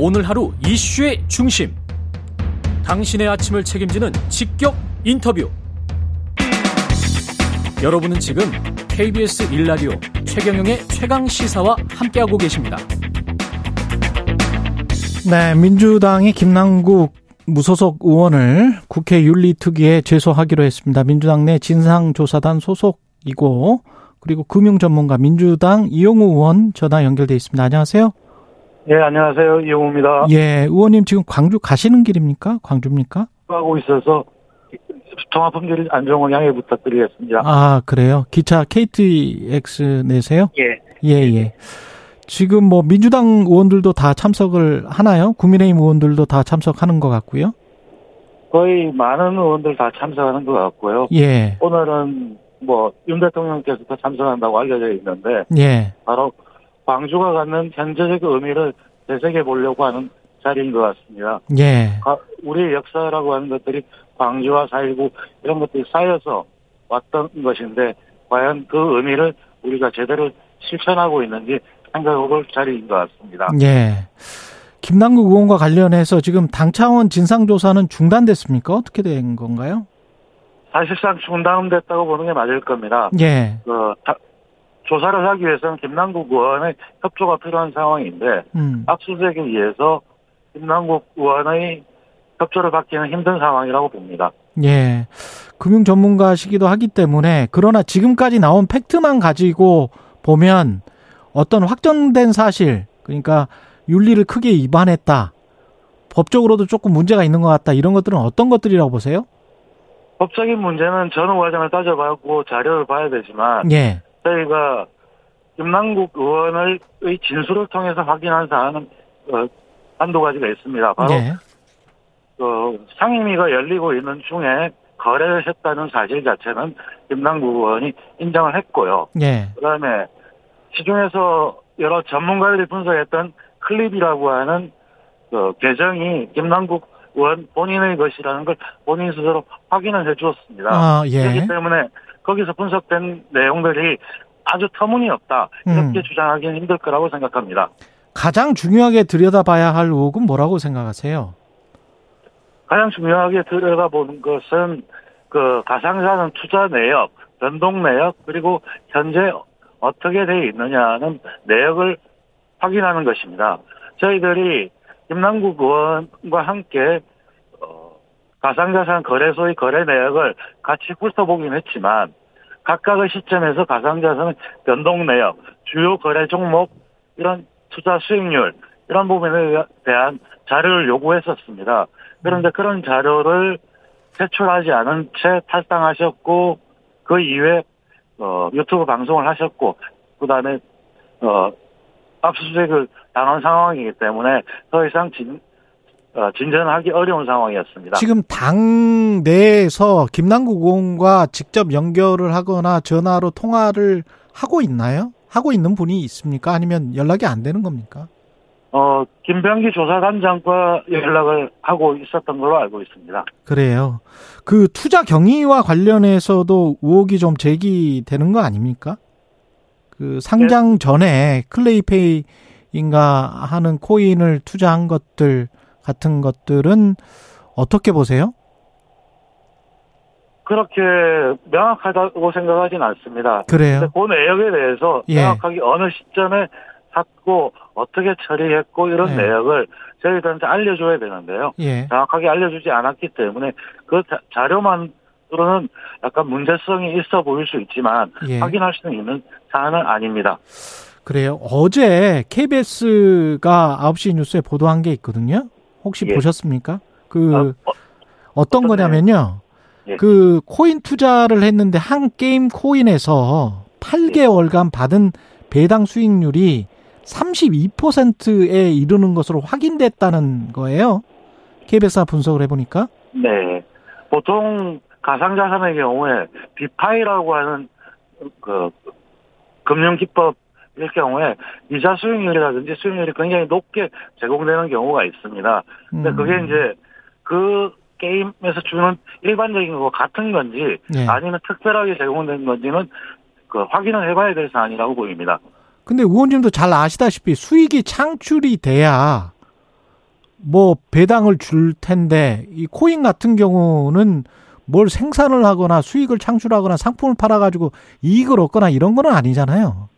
오늘 하루 이슈의 중심. 당신의 아침을 책임지는 직격 인터뷰. 여러분은 지금 KBS 1라디오 최경영의 최강 시사와 함께하고 계십니다. 네, 민주당이 김남국 무소속 의원을 국회 윤리특위에 제소하기로 했습니다. 민주당 내 진상조사단 소속이고 그리고 금융 전문가 민주당 이용우 의원 전화 연결돼 있습니다. 안녕하세요. 예, 안녕하세요. 이용우입니다. 예, 의원님 지금 광주 가시는 길입니까? 광주입니까? 하고 있어서 통합품질 안정을 양해 부탁드리겠습니다. 아, 그래요? 기차 KTX 내세요? 예. 예, 예. 지금 뭐 민주당 의원들도 다 참석을 하나요? 국민의힘 의원들도 다 참석하는 것 같고요. 거의 많은 의원들 다 참석하는 것 같고요. 예, 오늘은 뭐 윤 대통령께서 도 참석한다고 알려져 있는데 예, 바로 광주가 갖는 현재적 의미를 되새겨 보려고 하는 자리인 것 같습니다. 예. 가- 우리의 역사라고 하는 것들이 광주와 4.19 이런 것들이 쌓여서 왔던 것인데 과연 그 의미를 우리가 제대로 실천하고 있는지 생각해볼 자리인 것 같습니다. 예. 김남국 의원과 관련해서 지금 당 차원 진상조사는 중단됐습니까? 어떻게 된 건가요? 사실상 중단됐다고 보는 게 맞을 겁니다. 예, 그 다- 조사를 하기 위해서는 김남국 의원의 협조가 필요한 상황인데 음, 압수수색에 의해서 김남국 의원의 협조를 받기는 힘든 상황이라고 봅니다. 예. 금융 전문가시기도 하기 때문에 그러나 지금까지 나온 팩트만 가지고 보면 어떤 확정된 사실, 그러니까 윤리를 크게 위반했다. 법적으로도 조금 문제가 있는 것 같다. 이런 것들은 어떤 것들이라고 보세요? 법적인 문제는 전후 과정을 따져봐고 자료를 봐야 되지만 예, 저희가 김남국 의원의 진술을 통해서 확인한 사안은 어, 한두 가지가 있습니다. 바로 예, 그 상임위가 열리고 있는 중에 거래를 했다는 사실 자체는 김남국 의원이 인정을 했고요. 예, 그다음에 시중에서 여러 전문가들이 분석했던 클립이라고 하는 그 계정이 김남국 의원 본인의 것이라는 걸 본인 스스로 확인을 해주었습니다. 아, 예, 그렇기 때문에 거기서 분석된 내용들이 아주 터무니없다 이렇게 음. 주장하기는 힘들 거라고 생각합니다. 가장 중요하게 들여다봐야 할 의혹은 뭐라고 생각하세요? 가장 중요하게 들여다보는 것은 그 가상자산 투자 내역, 변동 내역 그리고 현재 어떻게 돼 있느냐는 내역을 확인하는 것입니다. 저희들이 김남국 의원과 함께 어, 가상자산 거래소의 거래 내역을 같이 훑어보긴 했지만 각각의 시점에서 가상자산 변동 내역, 주요 거래 종목 이런 투자 수익률 이런 부분에 대한 자료를 요구했었습니다. 그런데 그런 자료를 제출하지 않은 채 탈당하셨고 그 이후에 어, 유튜브 방송을 하셨고 그 다음에 어, 압수수색을 당한 상황이기 때문에 더 이상 진, 어, 진전하기 어려운 상황이었습니다. 지금 당 내에서 김남국 의원과 직접 연결을 하거나 전화로 통화를 하고 있나요? 하고 있는 분이 있습니까? 아니면 연락이 안 되는 겁니까? 어, 김병기 조사단장과 연락을 하고 있었던 걸로 알고 있습니다. 그래요. 그 투자 경위와 관련해서도 의혹이 좀 제기되는 거 아닙니까? 그 상장 전에 클레이페이인가 하는 코인을 투자한 것들 같은 것들은 어떻게 보세요? 그렇게 명확하다고 생각하진 않습니다. 그래요. 그 내역에 대해서 예. 명확하게 어느 시점에 샀고 어떻게 처리했고 이런 예. 내역을 저희들한테 알려줘야 되는데요. 예. 정확하게 알려주지 않았기 때문에 그 자- 자료만 으로는 약간 문제성이 있어 보일 수 있지만 예. 확인할 수 있는 사안은 아닙니다. 그래요. 어제 KBS가 9시 뉴스에 보도한 게 있거든요. 혹시 예. 보셨습니까? 그 어, 어, 어떤 거냐면요. 예. 그 코인 투자를 했는데 한 게임 코인에서 8개월간 받은 배당 수익률이 32%에 이르는 것으로 확인됐다는 거예요. KBS가 분석을 해보니까. 네. 보통 가상자산의 경우에 비파이라고 하는 그 금융기법 일 경우에 이자 수익률이라든지 수익률이 굉장히 높게 제공되는 경우가 있습니다. 근데 음. 그게 이제 그 게임에서 주는 일반적인 거 같은 건지 예. 아니면 특별하게 제공된 건지는 그 확인을 해봐야 될 사안이라고 보입니다. 근데 의원님도 잘 아시다시피 수익이 창출이 돼야 뭐 배당을 줄 텐데 이 코인 같은 경우는 뭘 생산을 하거나 수익을 창출하거나 상품을 팔아가지고 이익을 얻거나 이런 거는 아니잖아요.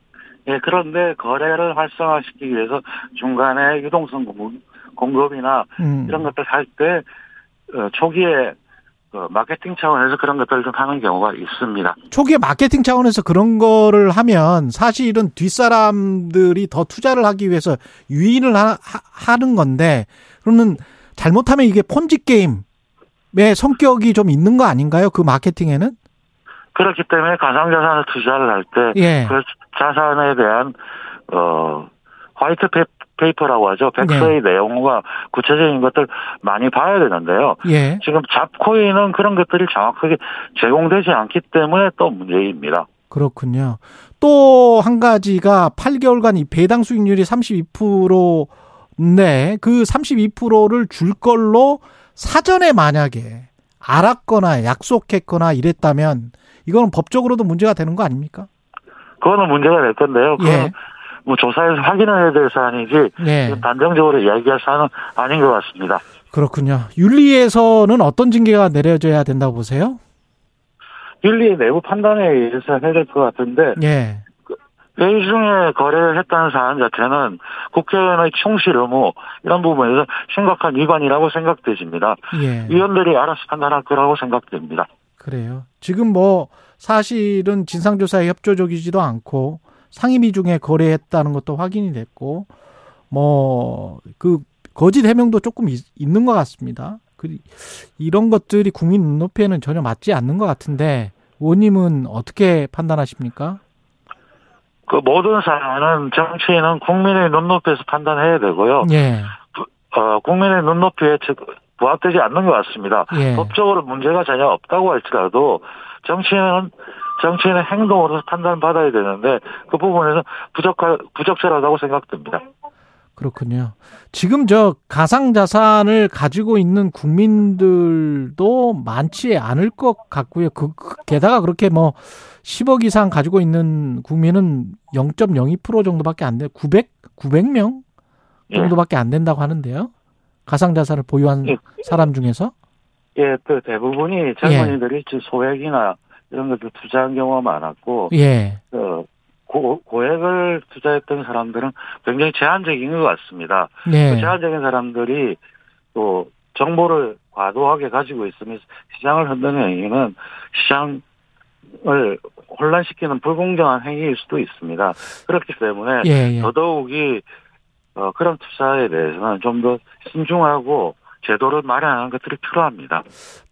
예, 그런데 거래를 활성화시키기 위해서 중간에 유동성 공급 이나 음. 이런 것들 할때 어, 초기에 그 마케팅 차원에서 그런 것들을 좀 하는 경우가 있습니다. 초기에 마케팅 차원에서 그런 거를 하면 사실은 뒷사람들이 더 투자를 하기 위해서 유인을 하, 는 건데 그러면 잘못하면 이게 폰지 게임의 성격이 좀 있는 거 아닌가요? 그 마케팅에는? 그렇기 때문에 가상자산을 투자를 할때 예. 그 자산에 대한 어 white paper라고 하죠. 백서의 네. 내용과 구체적인 것들 많이 봐야 되는데요. 예. 지금 잡코인은 그런 것들이 정확하게 제공되지 않기 때문에 또 문제입니다. 그렇군요. 또 한 가지가 8개월간 이 배당 수익률이 32%인데 그 32%를 줄 걸로 사전에 만약에 알았거나 약속했거나 이랬다면 이거는 법적으로도 문제가 되는 거 아닙니까? 그거는 문제가 될 건데요. 예. 뭐 조사해서 확인해야 될 사안이지 네. 단정적으로 이야기할 사안은 아닌 것 같습니다. 그렇군요. 윤리에서는 어떤 징계가 내려져야 된다고 보세요? 윤리의 내부 판단에 의해서 해야 될 것 같은데 예. 회의 중에 거래를 했다는 사안 자체는 국회의원의 충실 의무 이런 부분에서 심각한 위반이라고 생각되집니다. 예. 위원들이 알아서 판단할 거라고 생각됩니다. 그래요. 지금 뭐 사실은 진상조사에 협조적이지도 않고 상임위 중에 거래했다는 것도 확인이 됐고 뭐 그 거짓 해명도 조금 있, 있는 것 같습니다. 그 이런 것들이 국민 눈높이에는 전혀 맞지 않는 것 같은데 의원님은 어떻게 판단하십니까? 그 모든 사안은 정치인은 국민의 눈높이에서 판단해야 되고요. 예, 어, 국민의 눈높이에 부합되지 않는 것 같습니다. 예. 법적으로 문제가 전혀 없다고 할지라도 정치인은 정치인의 행동으로 판단받아야 되는데 그 부분에서 부적하, 부적절하다고 생각됩니다. 그렇군요. 지금 저 가상 자산을 가지고 있는 국민들도 많지 않을 것 같고요. 그, 그 게다가 그렇게 뭐 10억 이상 가지고 있는 국민은 0.02% 정도밖에 안 돼. 900 900명 정도밖에 안 된다고 하는데요. 가상 자산을 보유한 예. 사람 중에서 예, 또 대부분이 젊은이들이 소액이나 이런 것들 투자한 경우가 많았고 예. 어, 고, 고액을 투자했던 사람들은 굉장히 제한적인 것 같습니다. 예. 그 제한적인 사람들이 또 정보를 과도하게 가지고 있으면 시장을 흔드는 행위는 시장을 혼란시키는 불공정한 행위일 수도 있습니다. 그렇기 때문에 예, 예. 더더욱이 어, 그런 투자에 대해서는 좀 더 신중하고 제도를 마련하는 것들이 필요합니다.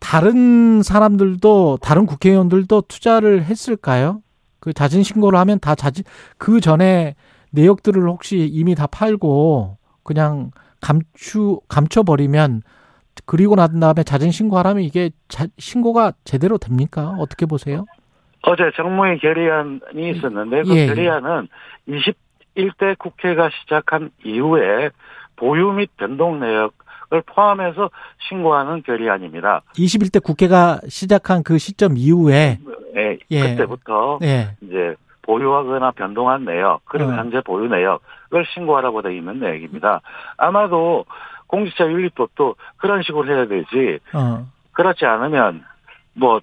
다른 사람들도 다른 국회의원들도 투자를 했을까요? 그 자진 신고를 하면 다 자진 그 전에 내역들을 혹시 이미 다 팔고 그냥 감추 감춰 버리면 그리고 난 다음에 자진 신고하라면 이게 자, 신고가 제대로 됩니까? 어떻게 보세요? 어제 정무위 결의안이 있었는데 그 예, 예. 결의안은 21대 국회가 시작한 이후에 보유 및 변동 내역 을 포함해서 신고하는 결의안입니다. 21대 국회가 시작한 그 시점 이후에 예, 예. 그때부터 예. 이제 보유하거나 변동한 내역 그리고 어. 현재 보유 내역을 신고하라고 되어 있는 내역입니다. 아마도 공직자 윤리법도 그런 식으로 해야 되지 어. 그렇지 않으면 뭐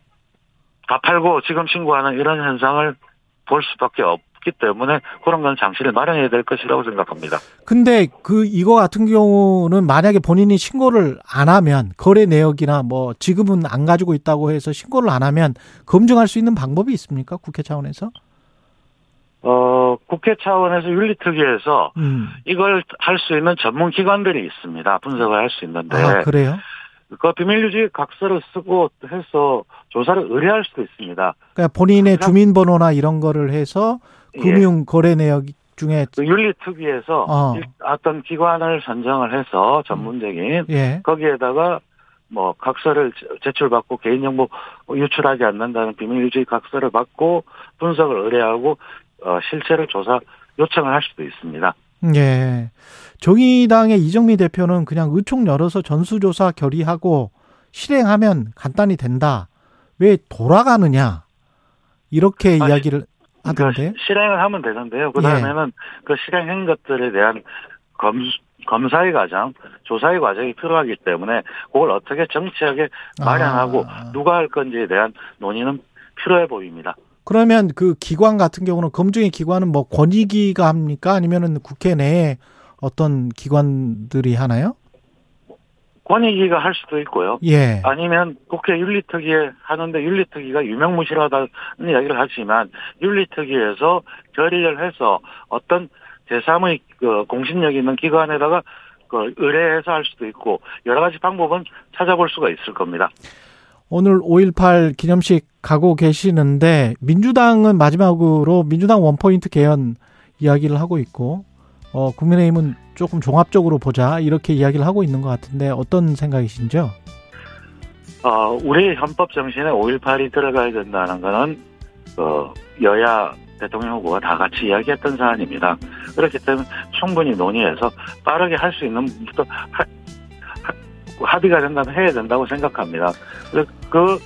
다 팔고 지금 신고하는 이런 현상을 볼 수밖에 없 기 때문에 그런 건 장치를 마련해야 될 것이라고 생각합니다. 근데 그 이거 같은 경우는 만약에 본인이 신고를 안 하면 거래 내역이나 뭐 지금은 안 가지고 있다고 해서 신고를 안 하면 검증할 수 있는 방법이 있습니까? 국회 차원에서? 어, 국회 차원에서 윤리특위에서 음. 이걸 할 수 있는 전문 기관들이 있습니다. 분석을 할 수 있는데 아, 그래요? 그 비밀유지 각서를 쓰고 해서 조사를 의뢰할 수도 있습니다. 그러니까 본인의 주민번호나 이런 거를 해서 예. 금융 거래 내역 중에 그 윤리특위에서 어. 일- 어떤 기관을 선정을 해서 전문적인 예. 거기에다가 뭐 각서를 제- 제출받고 개인정보 유출하지 않는다는 비밀유지 각서를 받고 분석을 의뢰하고 어, 실체를 조사 요청을 할 수도 있습니다. 예. 정의당의 이정미 대표는 그냥 의총 열어서 전수조사 결의하고 실행하면 간단히 된다. 왜 돌아가느냐? 이렇게 아, 이야기를 하던데. 그 실행을 하면 되는데요. 그 다음에는 그 실행한 것들에 대한 검, 검사의 과정, 조사의 과정이 필요하기 때문에 그걸 어떻게 정치하게 마련하고 아. 누가 할 건지에 대한 논의는 필요해 보입니다. 그러면 그 기관 같은 경우는 검증의 기관은 뭐 권익위가 합니까? 아니면은 국회 내에 어떤 기관들이 하나요? 권익위가 할 수도 있고요. 예. 아니면 국회 윤리특위에 하는데 윤리특위가 유명무실하다는 이야기를 하지만 윤리특위에서 결의를 해서 어떤 제3의 그 공신력 있는 기관에다가 그 의뢰해서 할 수도 있고 여러 가지 방법은 찾아볼 수가 있을 겁니다. 오늘 5.18 기념식 가고 계시는데 민주당은 마지막으로 민주당 원포인트 개헌 이야기를 하고 있고 어 국민의힘은 조금 종합적으로 보자 이렇게 이야기를 하고 있는 것 같은데 어떤 생각이신지요? 어, 우리 헌법 정신에 5.18이 들어가야 된다는 거는 어, 여야 대통령 후보가 다 같이 이야기했던 사안입니다. 그렇기 때문에 충분히 논의해서 빠르게 할 수 있는 또 하- 하- 합의가 된다면 해야 된다고 생각합니다. 그,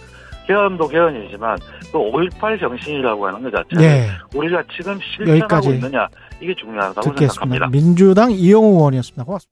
그 개헌도 개헌이지만 그5.18 정신이라고 하는 것 자체는 네. 우리가 지금 실천하고 여기까지 있느냐 이게 중요하다고 듣겠습니다. 생각합니다. 민주당 이영우 의원이었습니다. 고맙습니다.